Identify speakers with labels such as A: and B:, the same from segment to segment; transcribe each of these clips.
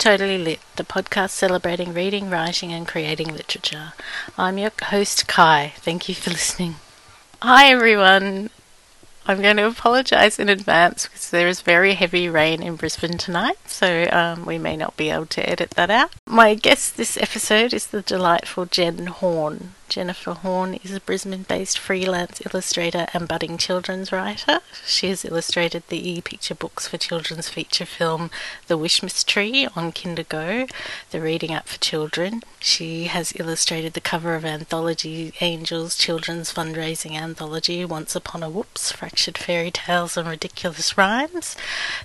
A: Totally Lit, the podcast celebrating reading, writing, and creating literature. I'm your host, Kai. Thank you for listening. Hi, everyone. I'm going to apologise in advance because there is very heavy rain in Brisbane tonight, so um, we may not be able to edit that out. My guest this episode is the delightful Jen Horn. Jennifer Horn is a Brisbane based freelance illustrator and budding children's writer. She has illustrated the e picture books for children's feature film The Wishmas Tree on Kindergo, the reading app for children. She has illustrated the cover of anthology Angels Children's Fundraising Anthology Once Upon a Whoops, Fractured Fairy Tales and Ridiculous Rhymes.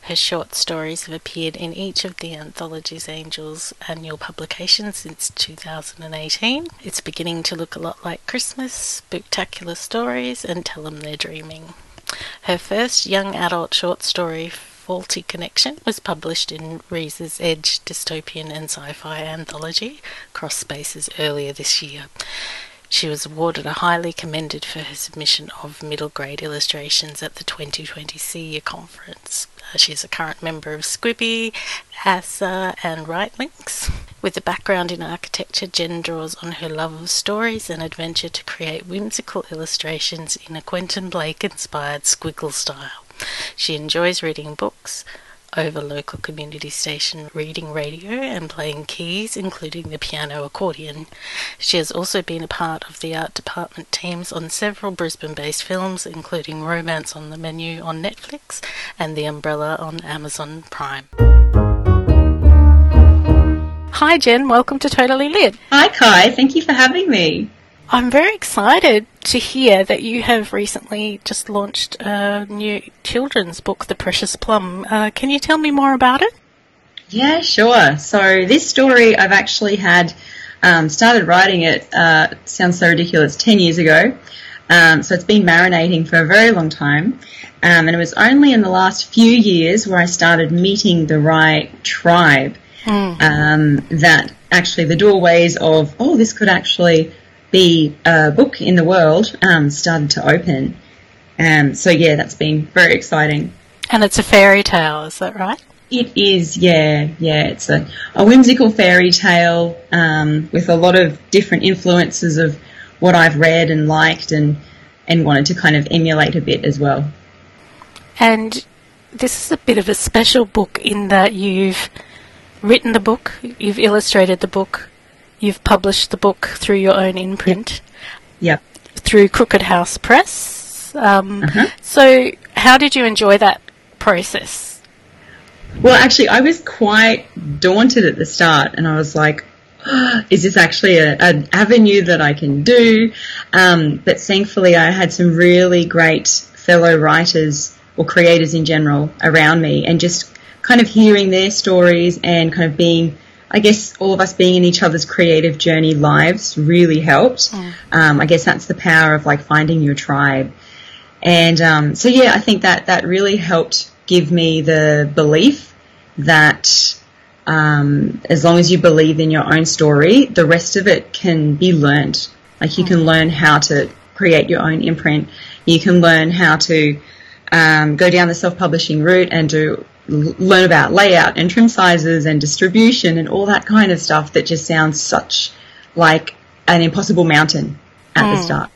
A: Her short stories have appeared in each of the anthology's Angels annual publications since 2018. It's beginning to look a lot like Christmas, spectacular stories, and tell them they're dreaming. Her first young adult short story, Faulty Connection, was published in Rhiza Edge dystopian and sci fi anthology, Cross Spaces, earlier this year. She was awarded a highly commended for her submission of middle grade illustrations at the 2020 CYA conference. She is a current member of SCBWI, ASA, and WriteLinks. With a background in architecture, Jen draws on her love of stories and adventure to create whimsical illustrations in a Quentin Blake inspired squiggle style. She enjoys reading books, over local community station reading radio and playing keys, including the piano accordion. She has also been a part of the art department teams on several Brisbane based films, including Romance on the Menu on Netflix and The Umbrella on Amazon Prime. Hi, Jen. Welcome to Totally Lit.
B: Hi, Kai. Thank you for having me.
A: I'm very excited to hear that you have recently just launched a new children's book, The Precious Plum. Uh, can you tell me more about it?
B: Yeah, sure. So this story I've actually had um, started writing it. Uh, sounds so ridiculous. Ten years ago. Um, so it's been marinating for a very long time. Um, and it was only in the last few years where I started meeting the right tribe. Mm. that actually the doorways of oh this could actually be a book in the world um, started to open. Um, so yeah, that's been very exciting.
A: And it's a fairy tale, is that right?
B: It is, yeah, yeah. It's a, a whimsical fairy tale um, with a lot of different influences of what I've read and liked and and wanted to kind of emulate a bit as well.
A: And this is a bit of a special book in that you've written the book, you've illustrated the book, You've published the book through your own imprint.
B: Yep.
A: Through Crooked House Press. Um, uh-huh. So, how did you enjoy that process?
B: Well, actually, I was quite daunted at the start, and I was like, "Is this actually a, an avenue that I can do?" Um, but thankfully, I had some really great fellow writers or creators in general around me, and just kind of hearing their stories and kind of being I guess all of us being in each other's creative journey lives really helped. Mm. Um, I guess that's the power of like finding your tribe. And um, so yeah, I think that that really helped give me the belief that um, as long as you believe in your own story, the rest of it can be learned. Like you mm. can learn how to create your own imprint. You can learn how to um, go down the self-publishing route and do learn about layout and trim sizes and distribution and all that kind of stuff that just sounds such like an impossible mountain at mm. the hmm. start.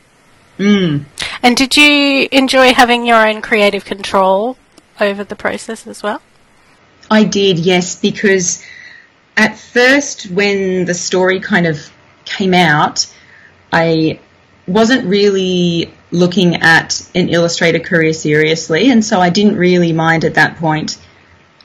B: Mm.
A: And did you enjoy having your own creative control over the process as well?
B: I did, yes, because at first, when the story kind of came out, I wasn't really looking at an illustrator career seriously, and so I didn't really mind at that point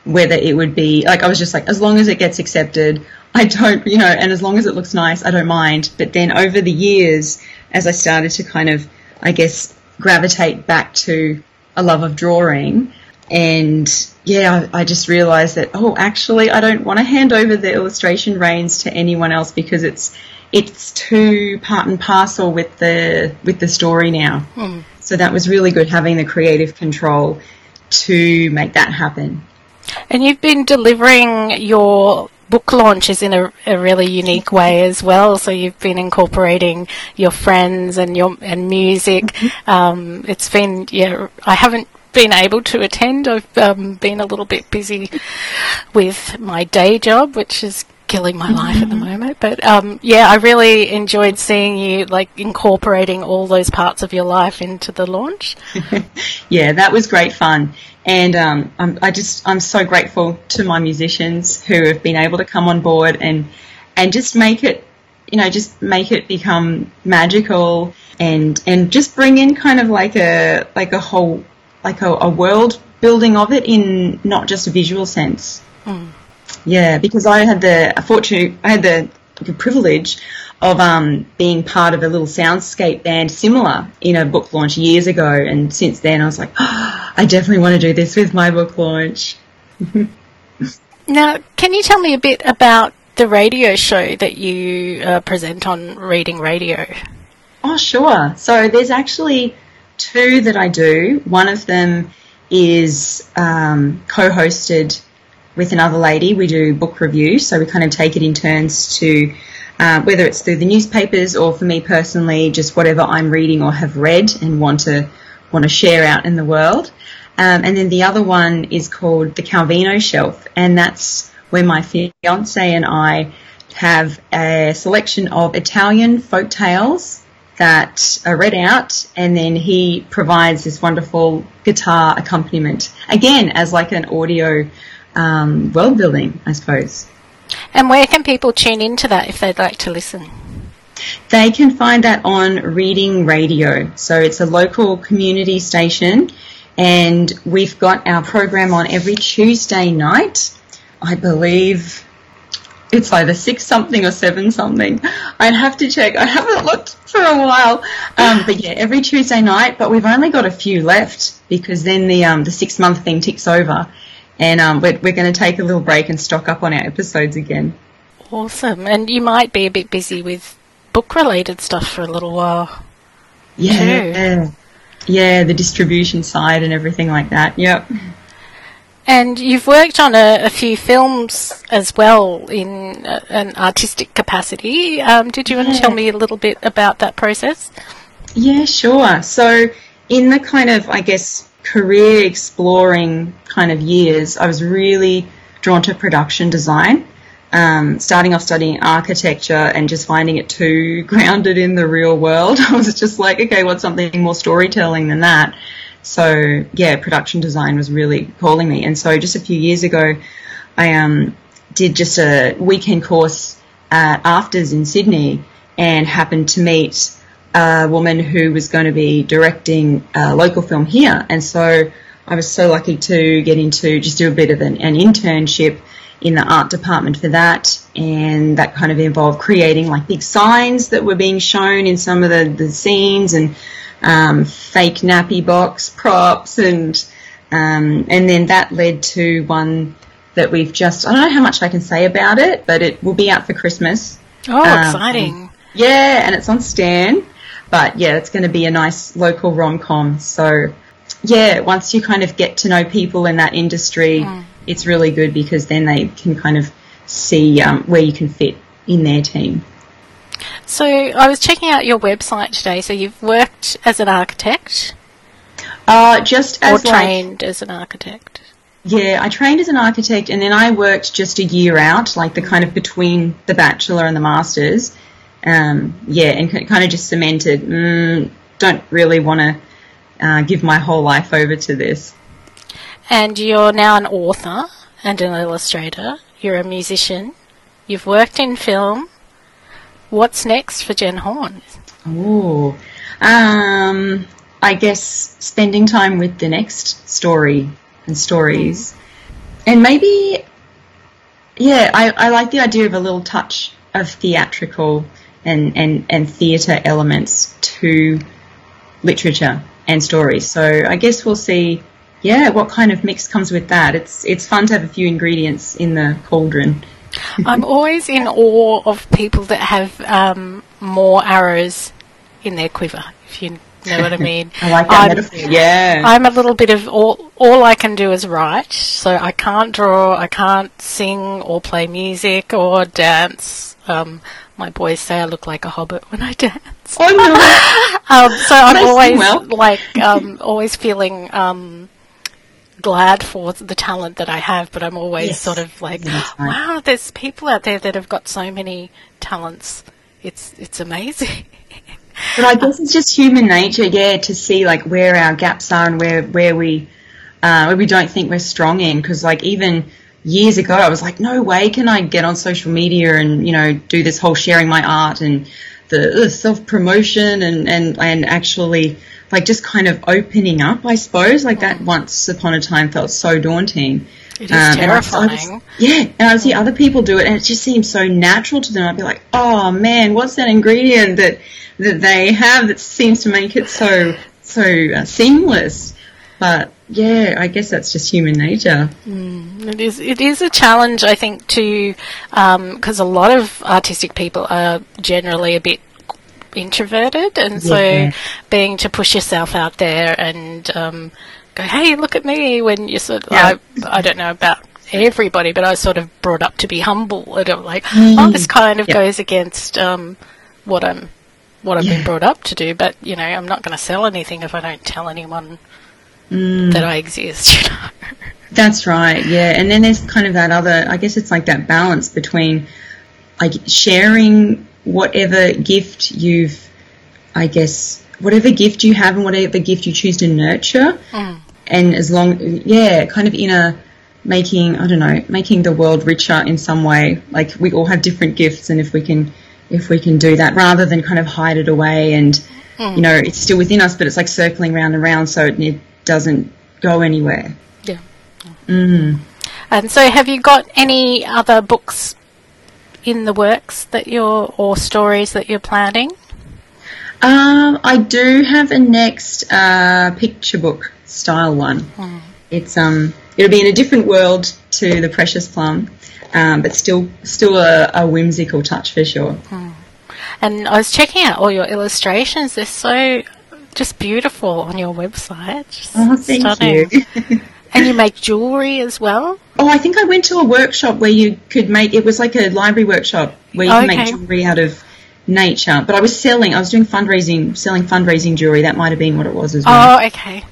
B: whether it would be like I was just like as long as it gets accepted, I don't you know, and as long as it looks nice, I don't mind. But then over the years, as I started to kind of I guess gravitate back to a love of drawing, and yeah, I, I just realised that oh, actually, I don't want to hand over the illustration reins to anyone else because it's it's too part and parcel with the with the story now. Hmm. So that was really good having the creative control to make that happen.
A: And you've been delivering your book launches in a, a, really unique way as well. So you've been incorporating your friends and your and music. Mm-hmm. Um, it's been yeah. I haven't been able to attend. I've um, been a little bit busy with my day job, which is killing my life at the
B: Mm-hmm.
A: moment. But um, yeah, I really enjoyed seeing you like incorporating all those parts of your life into the launch.
B: yeah, that was great fun. And um, I'm, I just I'm so grateful to my musicians who have been able to come on board and and just make it, you know, just make it become magical and and just bring in kind of like a like a whole like a, a world building of it in not just a visual sense. Yeah, because I had the fortune, I had the, the privilege of um, being part of a little soundscape band similar in a book launch years ago, and since then I was like, oh, I definitely want to do this with my book launch.
A: Now, can you tell me a bit about the radio show that you uh, present on Reading Radio?
B: Oh, sure. So there's actually two that I do. One of them is um, co-hosted with another lady. We do book reviews, so we kind of take it in turns to uh, whether it's through the newspapers or for me personally, just whatever I'm reading or have read and want to want to share out in the world. Um, and then the other one is called the Calvino Shelf, and that's where my fiance and I have a selection of Italian folk tales that are read out, and then he provides this wonderful guitar accompaniment again as like an audio um, world building, I suppose.
A: And where can people tune into that if they'd like to listen?
B: They can find that on Reading Radio. So it's a local community station, and we've got our program on every Tuesday night. I believe it's either six something or seven something. I'd have to check. I haven't looked for a while. Um, but yeah, every Tuesday night. But we've only got a few left because then the um, the six month thing ticks over, and um, we're, we're going to take a little break and stock up on our episodes again.
A: Awesome. And you might be a bit busy with book related stuff for a little while.
B: Yeah. Yeah, the distribution side and everything like that. Yep.
A: And you've worked on a, a few films as well in uh, an artistic capacity. Um, did you want to tell me a little bit about that process?
B: Yeah, sure. So, in the kind of, I guess, career exploring kind of years, I was really drawn to production design. Um, starting off studying architecture and just finding it too grounded in the real world. I was just like, okay, what's something more storytelling than that? So yeah, production design was really calling me. And so just a few years ago, I um, did just a weekend course at AFTRS in Sydney and happened to meet a woman who was going to be directing a local film here. And so I was so lucky to get into just do a bit of an, an internship in the art department for that. And that kind of involved creating like big signs that were being shown in some of the, the scenes and um, fake nappy box props and um, and then that led to one that we've just I don't know how much I can say about it, but it will be out for Christmas.
A: Oh,
B: Um,
A: exciting.
B: Yeah, and it's on Stan. But yeah, it's going to be a nice local rom com. So yeah, once you kind of get to know people in that industry, it's really good because then they can kind of see um, where you can fit in their team.
A: So I was checking out your website today. So you've worked as an architect
B: Uh, just
A: or
B: as like,
A: trained as an architect.
B: Yeah, I trained as an architect and then I worked just a year out, like the kind of between the bachelor and the masters. Um, yeah, and kind of just cemented, mm, don't really want to uh, give my whole life over to this.
A: And you're now an author and an illustrator. You're a musician. You've worked in film. What's next for Jen Horn?
B: Ooh. Um, I guess spending time with the next story and stories. And maybe, yeah, I, I like the idea of a little touch of theatrical and, and, and theatre elements to literature and stories. So I guess we'll see, yeah, what kind of mix comes with that. It's, it's fun to have a few ingredients in the cauldron.
A: I'm always in awe of people that have um, more arrows in their quiver, if you know what I mean.
B: I like that
A: I'm,
B: metaphor. Yeah.
A: I'm a little bit of all. All I can do is write, so I can't draw, I can't sing or play music or dance. Um, my boys say I look like a hobbit when I dance.
B: oh no.
A: Um, so I'm
B: They sing
A: always
B: well.
A: like um, always feeling um, glad for the talent that I have, but I'm always
B: Yes.
A: sort of like,
B: That's right.
A: wow, there's people out there that have got so many talents. It's it's amazing.
B: But I guess it's just human nature, yeah, to see like where our gaps are and where where we uh, where we don't think we're strong in. Because like even years ago, I was like, no way can I get on social media and you know do this whole sharing my art and the self promotion and and and actually like just kind of opening up. I suppose like that once upon a time felt so daunting.
A: It is
B: Um, and
A: terrifying.
B: was- yeah, and I see other people do it, and it just seems so natural to them. I'd be like, "Oh man, what's that ingredient that that they have that seems to make it so so uh, seamless?" But yeah, I guess that's just human nature.
A: It is. It is a challenge, I think, to because a lot of artistic people are generally a bit introverted, and so being to push yourself out there and um, go, "Hey, look at me!" When you sort, of,
B: Yeah.
A: I, I don't know about everybody, but I was sort of brought up to be humble, and I'm like, "Oh, this kind of
B: Yeah.
A: goes against um, what I'm." What I've been brought up to do, but you know, I'm not going to sell anything if I don't tell anyone
B: Mm.
A: that I exist. You know,
B: That's right, yeah. And then there's kind of that other, I guess it's like that balance between like sharing whatever gift you've, I guess, whatever gift you have and whatever gift you choose to nurture. And as long, yeah, kind of in a making, I don't know, making the world richer in some way. Like we all have different gifts and if we can, if we can do that rather than kind of hide it away and, you know, it's still within us, but it's like circling round and round so it, it doesn't go anywhere.
A: yeah.
B: Mm.
A: And so, have you got any other books in the works that you're, or stories that you're planning?
B: Um, I do have a next uh, picture book style one. It's um, it'll be in a different world to the Precious Plum, um, but still, still a, a whimsical touch for sure.
A: And I was checking out all your illustrations; they're so just beautiful on your website. Just
B: Oh, thank
A: stunning.
B: you.
A: And you make jewelry as well.
B: oh, I think I went to a workshop where you could make. It was like a library workshop where you could
A: Okay.
B: make jewelry out of nature. But I was selling. I was doing fundraising, selling fundraising jewelry. That might have been what it was as well.
A: Oh, okay.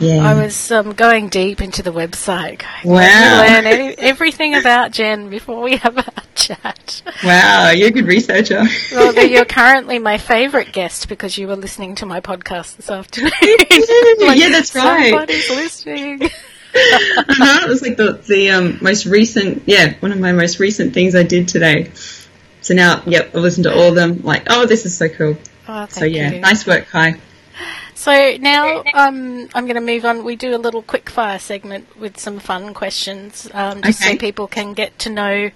B: Yeah.
A: I was um, going deep into the website. going,
B: Wow.
A: Learn any, everything about Jen before we have our chat.
B: wow, you're a good researcher.
A: Well, you're currently my favourite guest because you were listening to my podcast this afternoon.
B: yeah, that's right.
A: Somebody's listening.
B: uh-huh. It was like the the um, most recent, yeah, one of my most recent things I did today. So now, yep, I listened to all of them. Like, oh, this is so cool.
A: Oh,
B: So yeah,
A: you.
B: nice work, Kai.
A: So now um, I'm going to move on. We do a little quick fire segment with some fun questions, um, just so people can get to know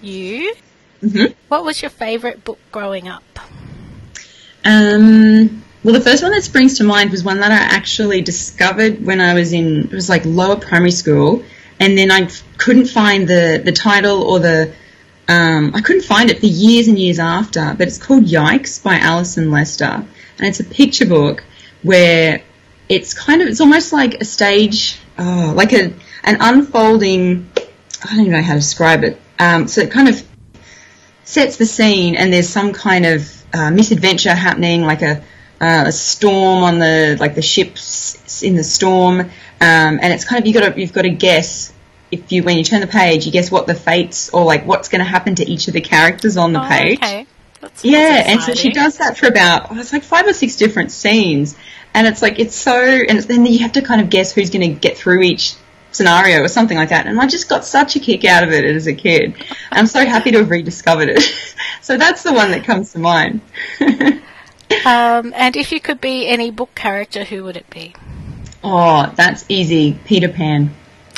A: you.
B: Mhm.
A: What was your favourite book growing up?
B: Um, well, the first one that springs to mind was one that I actually discovered when I was in it was like lower primary school, and then I couldn't find the the title or the um, I couldn't find it for years and years after. But it's called Yikes by Alison Lester, and it's a picture book where it's kind of it's almost like a stage, oh, like a an unfolding. I don't even know how to describe it. Um, so it kind of sets the scene and there's some kind of uh, misadventure happening, like a, uh, a storm on the like the ship's in the storm, um, and it's kind of you got to you've got to guess if you when you turn the page, you guess what the fates or like what's going to happen to each of the characters on the
A: Oh,
B: page.
A: okay. That's,
B: Yeah,
A: that's
B: and so she does that for about oh, it's like five or six different scenes, and it's like it's so and then you have to kind of guess who's going to get through each scenario or something like that. And I just got such a kick out of it as a kid. I'm so happy to have rediscovered it. so that's the one that comes to mind.
A: Um, and if you could be any book character, who would it be?
B: oh, that's easy. Peter Pan.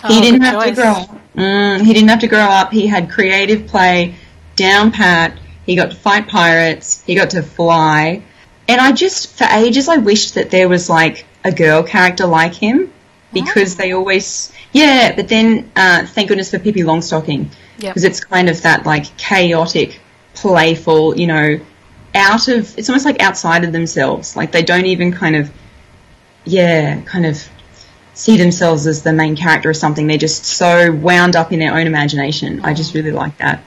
B: He
A: Oh,
B: didn't
A: good
B: have to grow up. Mm, he didn't have to grow up. He had creative play down pat. He got to fight pirates. He got to fly. And I just, for ages, I wished that there was like a girl character like him because they always, yeah. But then, uh, thank goodness for Pippi Longstocking
A: Yep.
B: because it's kind of that like chaotic, playful, you know, out of. It's almost like outside of themselves. Like they don't even kind of, yeah, kind of see themselves as the main character or something. They're just so wound up in their own imagination. I just really like that.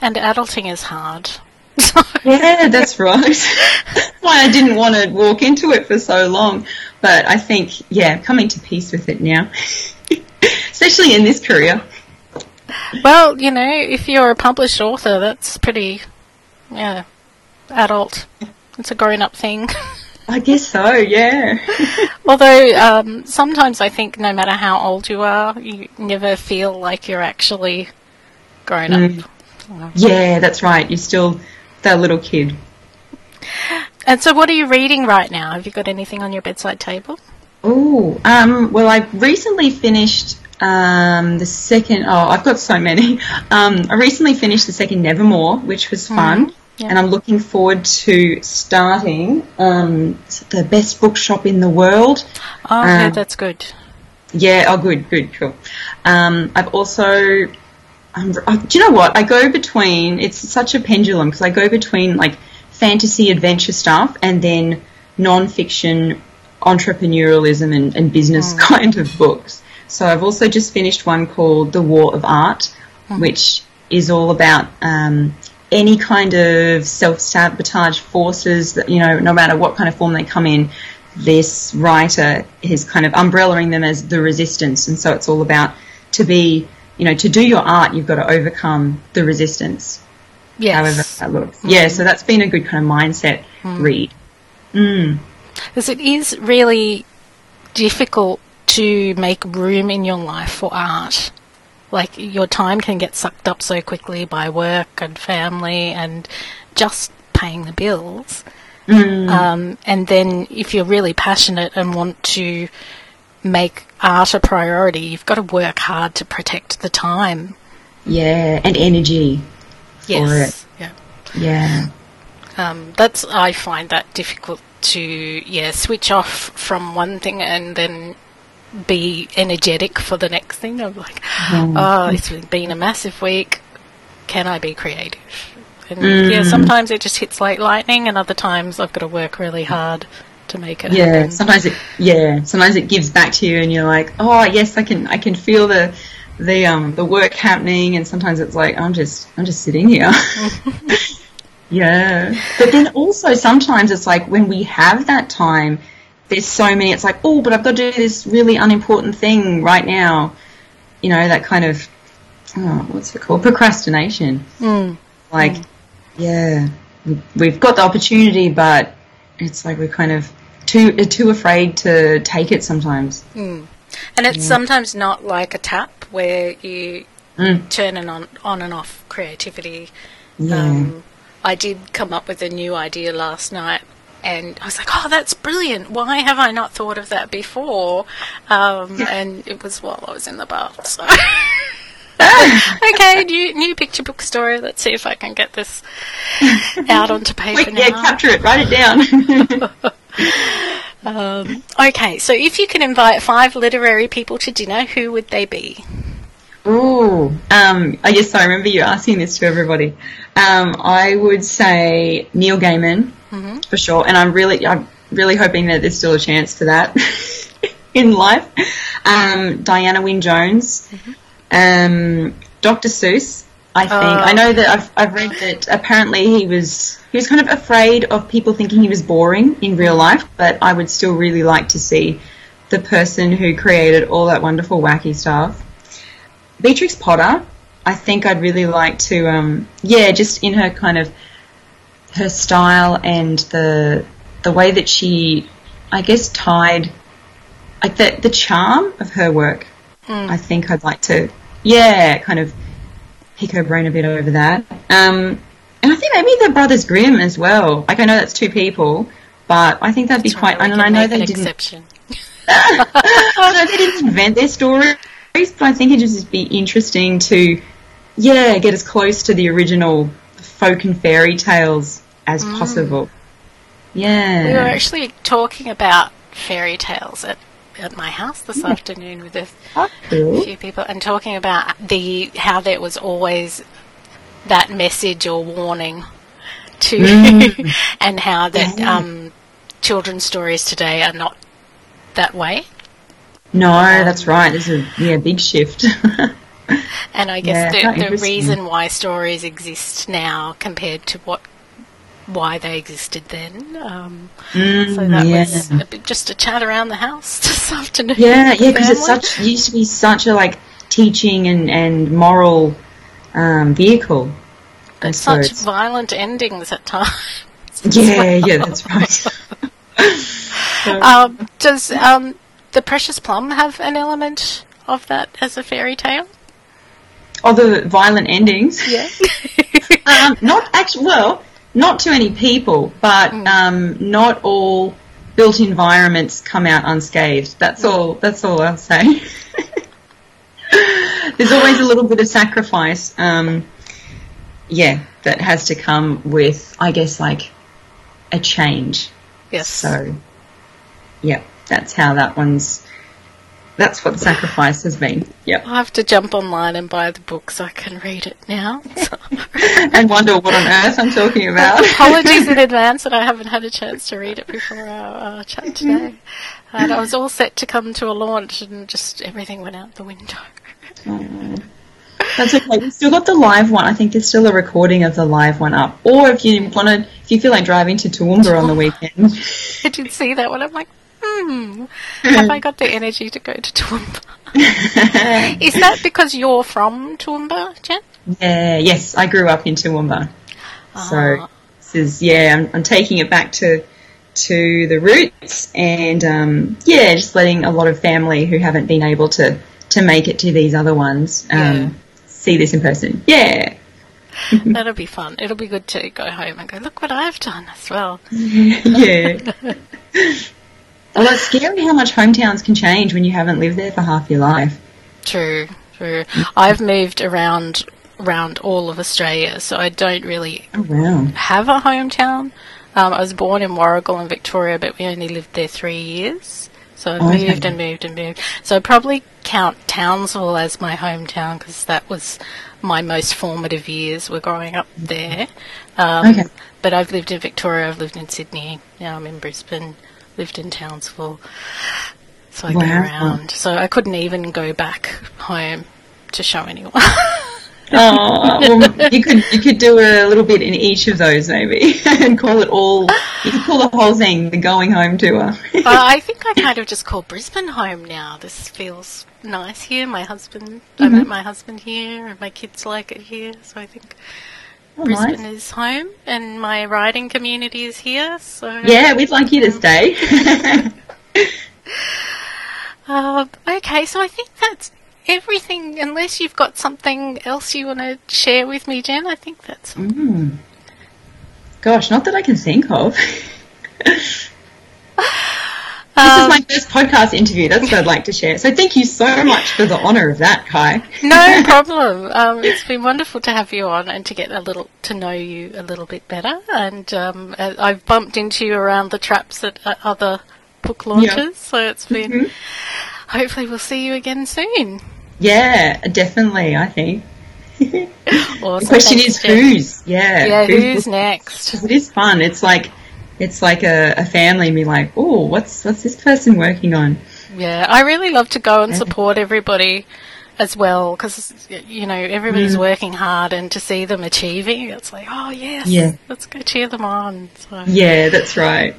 A: And adulting is hard.
B: Yeah, that's right. That's why I didn't want to walk into it for so long. But I think, yeah, coming to peace with it now. especially in this career.
A: Well, you know, if you're a published author, that's pretty, yeah, adult. It's a grown-up thing.
B: I guess so, yeah.
A: Although um, sometimes I think no matter how old you are, you never feel like you're actually grown
B: Mm.
A: Up.
B: Yeah, that's right. You're still that little kid.
A: And so, what are you reading right now? Have you got anything on your bedside table?
B: Oh, um, well, I recently finished um, the second. Oh, I've got so many. Um, I recently finished the second Nevermoor, which was fun,
A: yeah.
B: and I'm looking forward to starting um, the best bookshop in the world.
A: Oh, yeah,
B: Um,
A: that's good.
B: Yeah. Oh, good, good, cool. Um, I've also. Um, uh, do you know what? I go between. It's such a pendulum because I go between like fantasy adventure stuff and then non-fiction entrepreneurialism and, and business kind of books. So I've also just finished one called The War of Art, which is all about um, any kind of self-sabotage forces that you know, no matter what kind of form they come in. This writer is kind of umbrellaing them as the resistance, and so it's all about to be, you know, to do your art, you've got to overcome the resistance however that looks. Yeah, so that's been a good kind of mindset read. Mm.
A: Because it is really difficult to make room in your life for art. Like, your time can get sucked up so quickly by work and family and just paying the bills. Um, and then, if you're really passionate and want to make art a priority, you've got to work hard to protect the time.
B: Yeah, and energy.
A: Yes. Yeah.
B: Yeah.
A: Um, that's I find that difficult to yeah switch off from one thing and then be energetic for the next thing. I'm like, oh, it's been a massive week. Can I be creative? And yeah, sometimes it just hits like lightning, and other times I've got to work really hard to make it
B: Yeah,
A: happen.
B: sometimes it yeah, sometimes it gives back to you and you're like, "Oh, yes, I can I can feel the the um the work happening." And sometimes it's like, "I'm just I'm just sitting here." yeah. But then also sometimes it's like when we have that time, there's so many it's like, "Oh, but I've got to do this really unimportant thing right now." You know, that kind of oh, what's it called? Procrastination.
A: Mm.
B: Like, yeah, we've got the opportunity, but it's like we're kind of too too afraid to take it sometimes.
A: And it's sometimes not like a tap where you
B: Mm.
A: turn it on, on and off creativity.
B: Yeah.
A: Um, I did come up with a new idea last night, and I was like, "Oh, that's brilliant! Why have I not thought of that before?" Um, and it was while I was in the bath. So. okay, new new picture book story. Let's see if I can get this out onto paper
B: Quick,
A: now.
B: yeah, capture it, write it down.
A: Um, okay, so if you can invite five literary people to dinner, who would they be?
B: Ooh, um, I guess I remember you asking this to everybody. Um, I would say Neil Gaiman for sure, and I'm really, I'm really hoping that there's still a chance for that in life. Um, Diana Wynne Jones, um, Dr. Seuss. I think I know that I've, I've read that apparently he was he was kind of afraid of people thinking he was boring in real life, but I would still really like to see the person who created all that wonderful wacky stuff. Beatrix Potter, I think I'd really like to, um, yeah, just in her kind of her style and the the way that she, I guess, tied like the the charm of her work. I think I'd like to, yeah, kind of pick her brain a bit over that. Um, and I think maybe the Brothers Grimm as well. Like I know that's two people, but I think that'd be quite. And I know they didn't.
A: exception.
B: I know they didn't invent their stories, but I think it'd just be interesting to, yeah, get as close to the original folk and fairy tales as possible. Yeah.
A: We were actually talking about fairy tales at, at my house this afternoon with a
B: cool.
A: few people and talking about the how there was always that message or warning to mm. and how that
B: Yeah.
A: um, children's stories today are not that way.
B: No, um, that's right. There's a yeah big shift.
A: And I guess
B: how
A: the, the reason why stories exist now compared to what why they existed then. Um,
B: Mm,
A: so that
B: yeah.
A: was a bit, just a chat around the house this afternoon.
B: Yeah, yeah, because it's such it used to be such a like teaching and, and moral um, vehicle.
A: But such violent endings at times.
B: Yeah, yeah, that's right.
A: um, does um, the Precious Plum have an element of that as a fairy tale?
B: Oh, the violent endings.
A: Yeah.
B: um, not actually. Well, not to any people, but mm. um, not all built environments come out unscathed. That's mm. all. That's all I'll say. There's always a little bit of sacrifice. Um, yeah, that has to come with, I guess, like a change.
A: Yes.
B: So, yeah, that's how that one's that's what the sacrifice has been. Yep.
A: I'll have to jump online and buy the book so I can read it now.
B: and wonder what on earth I'm talking about.
A: Apologies in advance that I haven't had a chance to read it before our, chat mm-hmm. today. And I was all set to come to a launch and just everything went out the window.
B: Oh. That's okay. We've still got the live one. I think there's still a recording of the live one up. Or if you want to, if you feel like driving to Toowoomba on the weekend.
A: I did see that one. I'm like, hmm, have I got the energy to go to Toowoomba? is that because you're from Toowoomba, Jen?
B: Yeah, yes, I grew up in Toowoomba. So ah. this is yeah, I'm, I'm, taking it back to to the roots, and um, yeah, just letting a lot of family who haven't been able to to make it to these other ones um, yeah. see this in person. Yeah.
A: That'll be fun. It'll be good to go home and go, look what I've done as well.
B: yeah. Well, it's scary how much hometowns can change when you haven't lived there for half your life.
A: True, true. I've moved around around all of Australia, so I don't really
B: oh, wow.
A: have a hometown. Um, I was born in Warragul in Victoria, but we only lived there three years. So I oh, moved okay. and moved and moved. So I probably count Townsville as my hometown because that was my most formative years were growing up there. Um, okay. But I've lived in Victoria, I've lived in Sydney, now I'm in Brisbane lived in Townsville. So I wow. around. So I couldn't even go back home to show anyone.
B: oh, well, you could you could do a little bit in each of those maybe, and call it all. You could call the whole thing the going home tour. uh,
A: I think I kind of just call Brisbane home now. This feels nice here. My husband, mm-hmm. I met my husband here, and my kids like it here. So I think Oh, Brisbane nice. is home, and my writing community is here. So
B: yeah, we'd like you to stay.
A: uh, okay, so I think that's everything. Unless you've got something else you want to share with me, Jen, I think that's.
B: Mm. Gosh, not that I can think of. This um, is my first podcast interview. That's what I'd like to share. So thank you so much for the honour of that, Kai.
A: no problem. Um, it's been wonderful to have you on and to get a little to know you a little bit better. And um, I've bumped into you around the traps at, at other book launches, yeah. so it's been. Mm-hmm. Hopefully, we'll see you again soon.
B: Yeah, definitely. I think. awesome. The question Thanks, is Jen. who's? Yeah.
A: Yeah, who's, who's next?
B: It is fun. It's like it's like a, a family and be like, oh, what's what's this person working on?
A: Yeah, I really love to go and support everybody as well because you know everybody's mm. working hard and to see them achieving, it's like, oh yes, yeah, let's go cheer them on.
B: So. Yeah, that's right.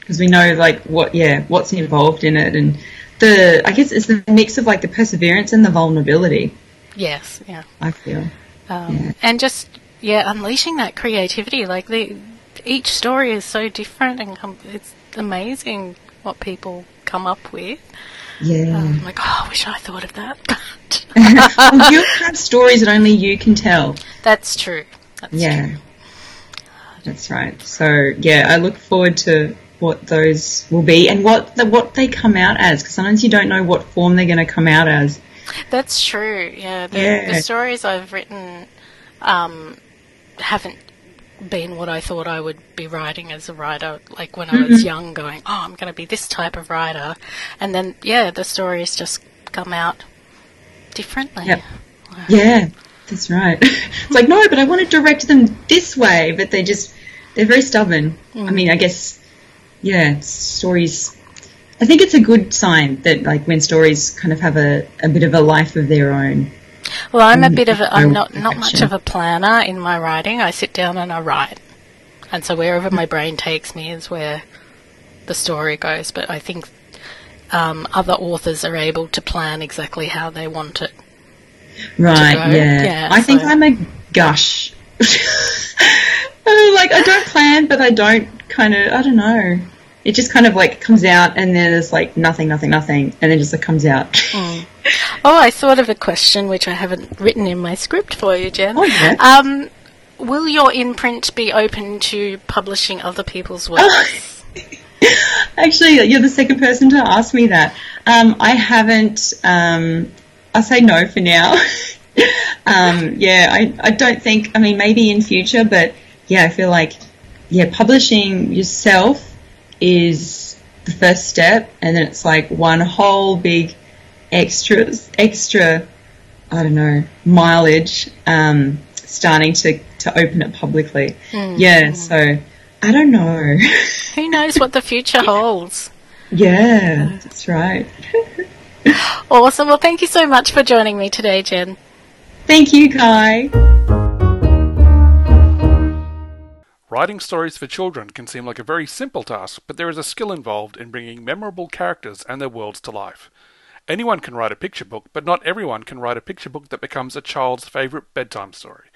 B: Because we know like what, yeah, what's involved in it, and the I guess it's the mix of like the perseverance and the vulnerability.
A: Yes, yeah.
B: I feel.
A: Um, yeah. And just yeah, unleashing that creativity, like the each story is so different, and com- it's amazing what people come up with.
B: Yeah.
A: Um, like, oh, I wish I thought of that.
B: well, you have stories that only you can tell.
A: That's true. That's
B: yeah. True. That's right. So yeah, I look forward to what those will be and what the, what they come out as because sometimes you don't know what form they're going to come out as.
A: That's true. Yeah. The, yeah. the stories I've written um, haven't been what I thought I would be writing as a writer. Like when mm-hmm. I was young, going, "Oh, I'm going to be this type of writer," and then yeah, the stories just come out differently.
B: Yep. Yeah, that's right. it's like no, but I want to direct them this way, but they just they're very stubborn. Mm. I mean, I guess yeah, stories. I think it's a good sign that like when stories kind of have a, a bit of a life of their own.
A: Well, I'm a bit of a, I'm not not much of a planner in my writing. I sit down and I write, and so wherever my brain takes me is where the story goes. But I think um, other authors are able to plan exactly how they want it
B: Right, yeah. yeah. I so. think I'm a gush. like I don't plan, but I don't kind of I don't know. It just kind of like comes out, and then there's like nothing, nothing, nothing, and then just like comes out.
A: Mm. Oh, I thought of a question which I haven't written in my script for you, Jen.
B: Oh, yeah.
A: Um, will your imprint be open to publishing other people's works?
B: Actually, you're the second person to ask me that. Um, I haven't. Um, I say no for now. um, yeah, I, I don't think. I mean, maybe in future, but yeah, I feel like yeah, publishing yourself is the first step, and then it's like one whole big extra extra. I don't know mileage. Um, starting to to open it publicly. Mm. Yeah, so I don't know.
A: Who knows what the future holds?
B: Yeah, that's right.
A: awesome. Well, thank you so much for joining me today, Jen.
B: Thank you, Kai.
C: Writing stories for children can seem like a very simple task, but there is a skill involved in bringing memorable characters and their worlds to life. Anyone can write a picture book, but not everyone can write a picture book that becomes a child's favourite bedtime story.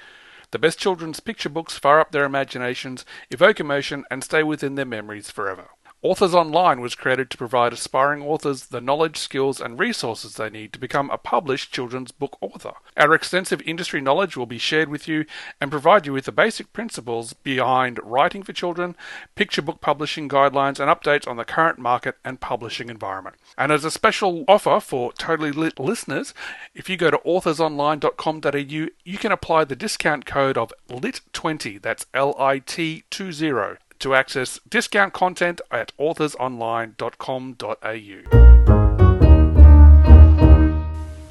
C: The best children's picture books fire up their imaginations, evoke emotion, and stay within their memories forever. Authors Online was created to provide aspiring authors the knowledge, skills, and resources they need to become a published children's book author. Our extensive industry knowledge will be shared with you and provide you with the basic principles behind writing for children, picture book publishing guidelines, and updates on the current market and publishing environment. And as a special offer for Totally Lit listeners, if you go to authorsonline.com.au, you can apply the discount code of LIT20, that's L I T 20 to access discount content at authorsonline.com.au.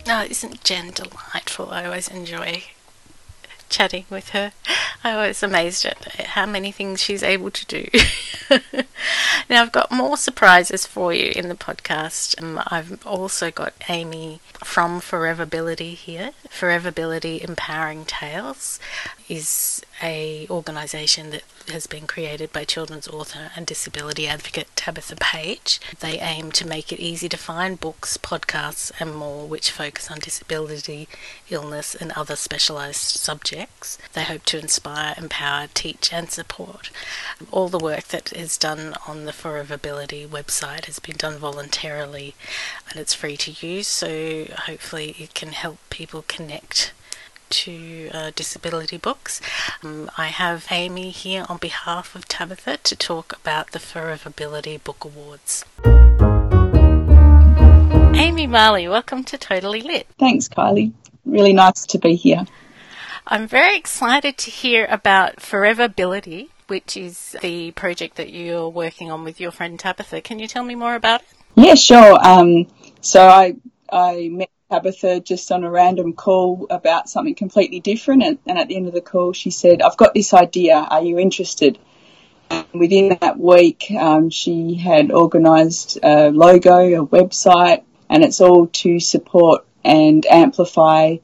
A: Oh, isn't Jen delightful? I always enjoy chatting with her. I was amazed at how many things she's able to do. now, I've got more surprises for you in the podcast. Um, I've also got Amy from Foreverbility here. Foreverbility Empowering Tales is a organisation that has been created by children's author and disability advocate Tabitha Page. They aim to make it easy to find books, podcasts, and more which focus on disability, illness, and other specialised subjects. They hope to inspire, empower, teach, and support. All the work that is done on the Foreverbility website has been done voluntarily and it's free to use, so hopefully it can help people connect to uh, disability books. Um, I have Amy here on behalf of Tabitha to talk about the Foreverbility Book Awards. Amy Marley, welcome to Totally Lit.
D: Thanks, Kylie. Really nice to be here.
A: I'm very excited to hear about Foreverbility, which is the project that you're working on with your friend Tabitha. Can you tell me more about it?
D: Yeah, sure. Um, so I I met Tabitha just on a random call about something completely different. And, and, at the end of the call, she said, I've got this idea. Are you interested? And within that week, um, she had organised a logo, a website, and it's all to support and amplify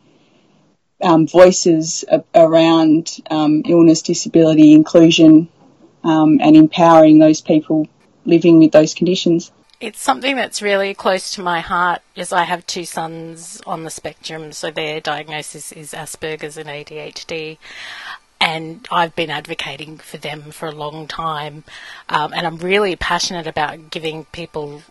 D: um, voices around um, illness, disability, inclusion, um, and empowering those people living with those conditions
A: it's something that's really close to my heart as I have two sons on the spectrum, so their diagnosis is Asperger's and ADHD. And I've been advocating for them for a long time. Um, and I'm really passionate about giving people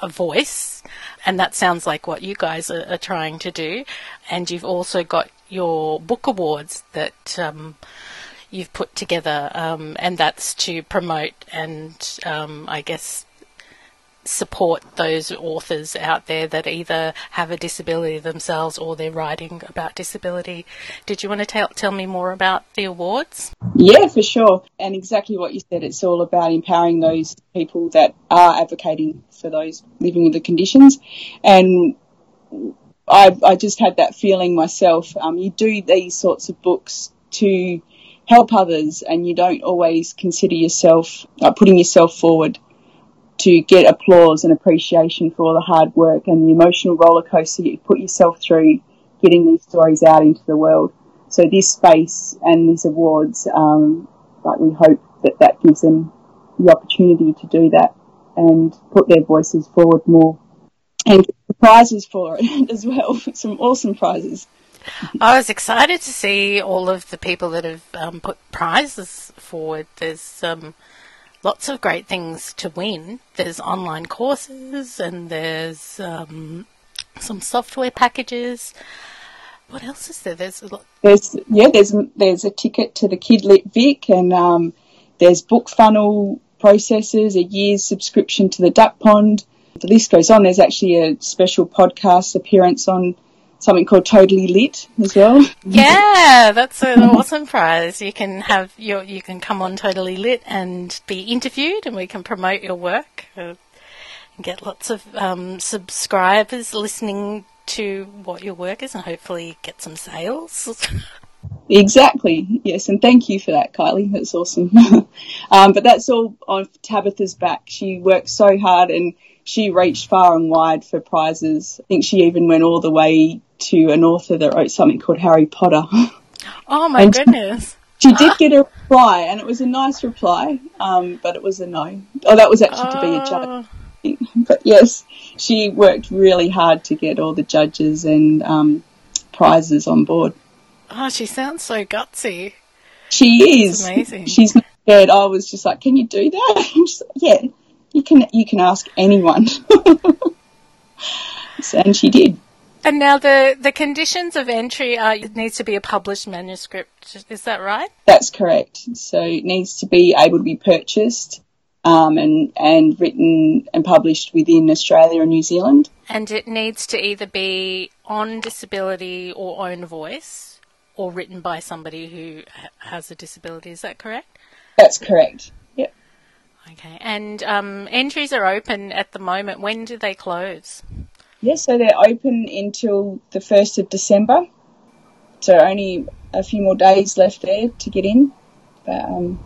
A: a voice. And that sounds like what you guys are, are trying to do. And you've also got your book awards that um, you've put together, um, and that's to promote and um, I guess support those authors out there that either have a disability themselves or they're writing about disability. Did you want to tell, tell me more about the awards?
D: Yeah, for sure. And exactly what you said, it's all about empowering those people that are advocating for those living with the conditions. And I, I just had that feeling myself. Um, you do these sorts of books to help others and you don't always consider yourself putting yourself forward to get applause and appreciation for all the hard work and the emotional roller coaster you put yourself through getting these stories out into the world. So this space and these awards, um, like we hope that that gives them the opportunity to do that and put their voices forward more and prizes for it as well. Some awesome prizes.
A: I was excited to see all of the people that have um, put prizes forward. There's um, lots of great things to win. There's online courses and there's um, some software packages. What else is there? There's a lot.
D: There's yeah, there's there's a ticket to the Kidlit Vic, and um, there's book funnel processes, a year's subscription to the Duck Pond. The list goes on. There's actually a special podcast appearance on something called Totally Lit as well.
A: Yeah, that's an awesome prize. You can have your you can come on Totally Lit and be interviewed, and we can promote your work. And get lots of um, subscribers listening to what your work is, and hopefully get some sales.
D: Exactly, yes, and thank you for that, Kylie. That's awesome. um, but that's all on Tabitha's back. She works so hard and she reached far and wide for prizes. I think she even went all the way to an author that wrote something called Harry Potter.
A: Oh my
D: And-
A: goodness!
D: she did get a reply, and it was a nice reply, um, but it was a no. Oh, that was actually to be a judge.
A: Oh,
D: But yes, she worked really hard to get all the judges and um, prizes on board.
A: oh, she sounds so gutsy.
D: She is
A: amazing.
D: She's not scared. I was just like, "Can you do that?" Like, yeah, you can. You can ask anyone. And she did.
A: And now the the conditions of entry are it needs to be a published manuscript. Is that right?
D: That's correct. So it needs to be able to be purchased um, and and written and published within Australia and New Zealand.
A: And it needs to either be on disability or own voice, or written by somebody who has a disability. Is that correct?
D: That's correct.
A: Okay. And um, entries are open at the moment. When do they close?
D: Yes, so they're open until the 1st of December. So only a few more days left there to get in. But um,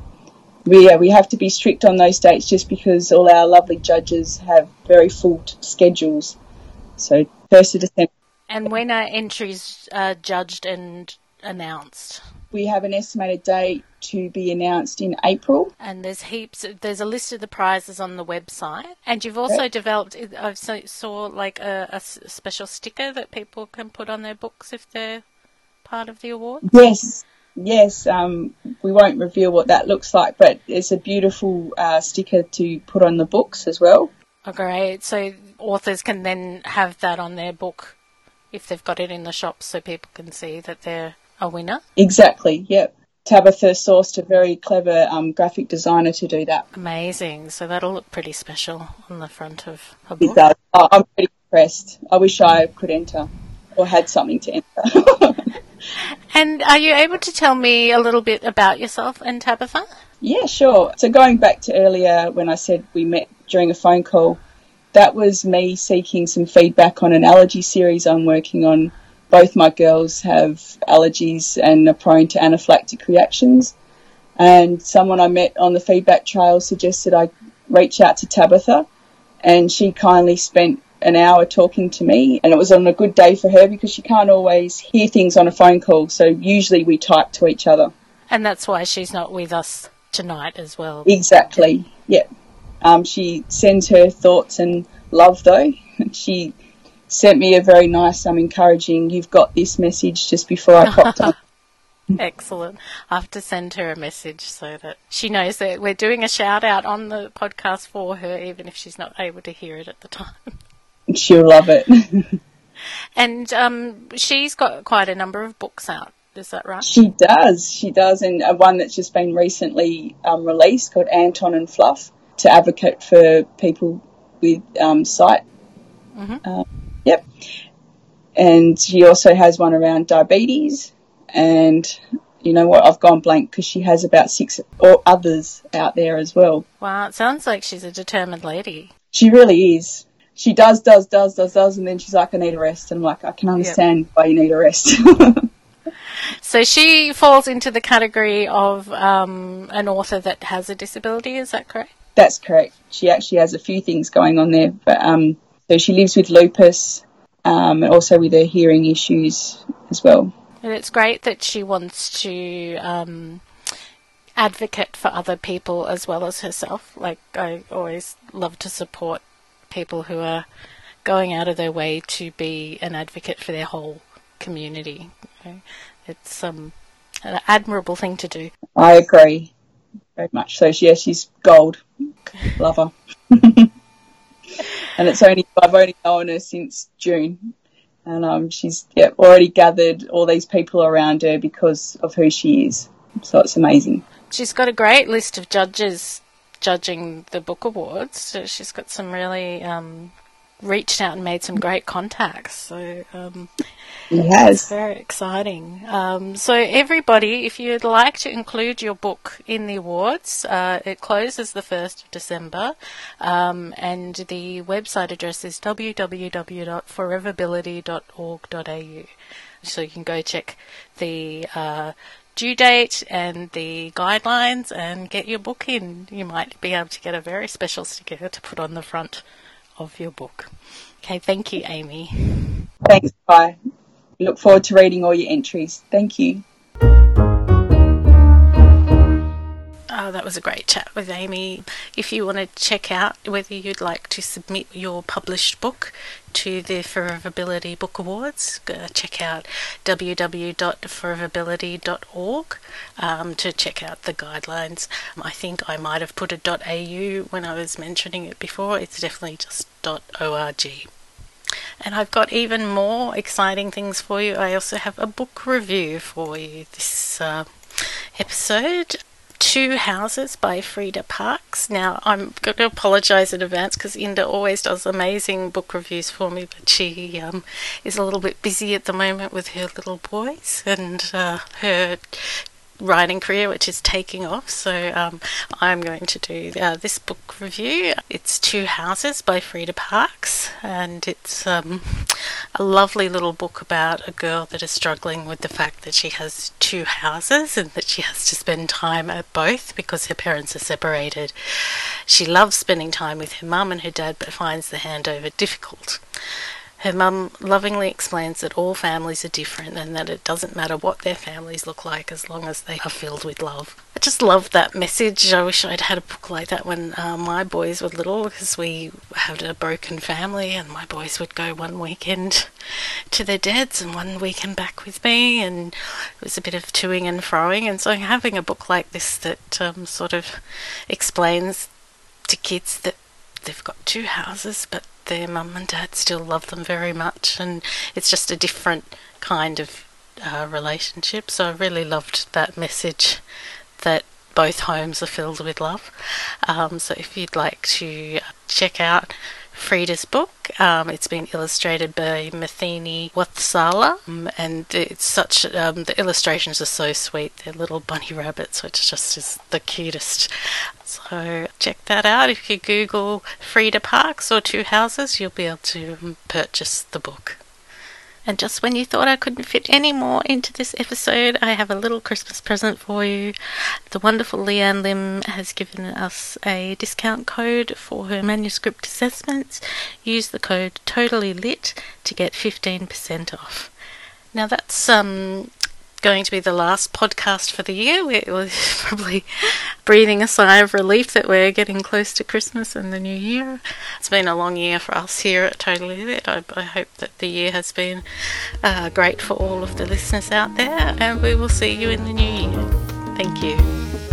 D: we, yeah, we have to be strict on those dates just because all our lovely judges have very full t- schedules. So 1st of December.
A: And when are entries uh, judged and announced?
D: We have an estimated date to be announced in April.
A: And there's heaps. There's a list of the prizes on the website, and you've also developed. I saw, like a special sticker that people can put on their books if they're part of the award.
D: Yes, yes. Um, we won't reveal what that looks like, but it's a beautiful uh, sticker to put on the books as well.
A: Oh, great! So authors can then have that on their book if they've got it in the shop so people can see that they're a winner.
D: Exactly. Yep. Tabitha sourced a very clever um, graphic designer to do that.
A: Amazing! So that'll look pretty special on the front of a
D: It
A: book.
D: does. Oh, I'm pretty impressed. I wish I could enter or had something to enter.
A: And are you able to tell me a little bit about yourself and Tabitha?
D: yeah, sure. So going back to earlier when I said we met during a phone call, that was me seeking some feedback on an allergy series I'm working on. Both my girls have allergies and are prone to anaphylactic reactions. And someone I met on the feedback trail suggested I reach out to Tabitha, and she kindly spent an hour talking to me. And it was on a good day for her because she can't always hear things on a phone call, so usually we type to each other.
A: And that's why she's not with us tonight as well.
D: Exactly. Yep. Um, she sends her thoughts and love though. She sent me a very nice, um, encouraging. You've got this message just before I popped on.
A: Excellent. I have to send her a message so that she knows that we're doing a shout out on the podcast for her, even if she's not able to hear it at the time.
D: She'll love it.
A: And um, she's got quite a number of books out. Is that right?
D: she does. She does, and uh, one that's just been recently um, released called Anton and Fluff to advocate for people with um, sight. Um, yep. And she also has one around diabetes, and you know what? I've gone blank because she has about six or others out there as well.
A: Wow, it sounds like she's a determined lady.
D: She really is. She does, does, does, does, does, and then she's like, I need a rest. And I'm like, I can understand why you need a rest.
A: So she falls into the category of um, an author that has a disability. Is that correct?
D: That's correct. She actually has a few things going on there. But um, so she lives with lupus um, and also with her hearing issues as well.
A: And it's great that she wants to um, advocate for other people as well as herself. Like, I always love to support people who are going out of their way to be an advocate for their whole community. It's um, an admirable thing to do.
D: I agree very much. So yeah, she's gold. Love her. and it's only I've only known her since June, and um, she's yeah already gathered all these people around her because of who she is. So it's amazing.
A: She's got a great list of judges judging the book awards. So she's got some really um, reached out and made some great contacts. So um,
D: yes,
A: very exciting. Um, so everybody, if you'd like to include your book in the awards, uh, it closes the first of December, um, and the website address is www.foreverability.org.au. So you can go check the uh, due date and the guidelines and get your book in. You might be able to get a very special sticker to put on the front of your book. Okay, thank you, Amy.
D: Thanks, bye. Look forward to reading all your entries. Thank you.
A: Oh, that was a great chat with Amy. If you want to check out whether you'd like to submit your published book to the Foreverability Book Awards, go check out www.foreverability.org um, to check out the guidelines. I think I might have put a .au when I was mentioning it before. It's definitely just .org. And I've got even more exciting things for you. I also have a book review for you this uh, episode. Two Houses by Freda Parks. Now, I'm going to apologise in advance because Inda always does amazing book reviews for me, but she um, is a little bit busy at the moment with her little boys and uh, her writing career, which is taking off. So um, I'm going to do uh, this book review. It's Two Houses by Frida Parks, and it's um, a lovely little book about a girl that is struggling with the fact that she has two houses and that she has to spend time at both because her parents are separated. She loves spending time with her mum and her dad, but finds the handover difficult. Her mum lovingly explains that all families are different and that it doesn't matter what their families look like as long as they are filled with love. I just love that message. I wish I'd had a book like that when uh, my boys were little because we had a broken family and my boys would go one weekend to their dads and one weekend back with me and it was a bit of toing and froing and so having a book like this that um, sort of explains to kids that they've got two houses but their mum and dad still love them very much, and it's just a different kind of uh, relationship. So I really loved that message that both homes are filled with love. Um, so if you'd like to check out Freda's book. Um, it's been illustrated by Mathini Wathsala, um, and it's such um, the illustrations are so sweet. They're little bunny rabbits, which just is the cutest. So check that out. If you Google Frida Parks or Two Houses, you'll be able to purchase the book. And just when you thought I couldn't fit any more into this episode, I have a little Christmas present for you. The wonderful Leanne Lim has given us a discount code for her manuscript assessments. Use the code Totally Lit to get 15% off. Now that's um, going to be the last podcast for the year. We're probably breathing a sigh of relief that we're getting close to Christmas and the new year. It's been a long year for us here at Totally Lit. I, I hope that the year has been uh, great for all of the listeners out there, and we will see you in the new year. Thank you.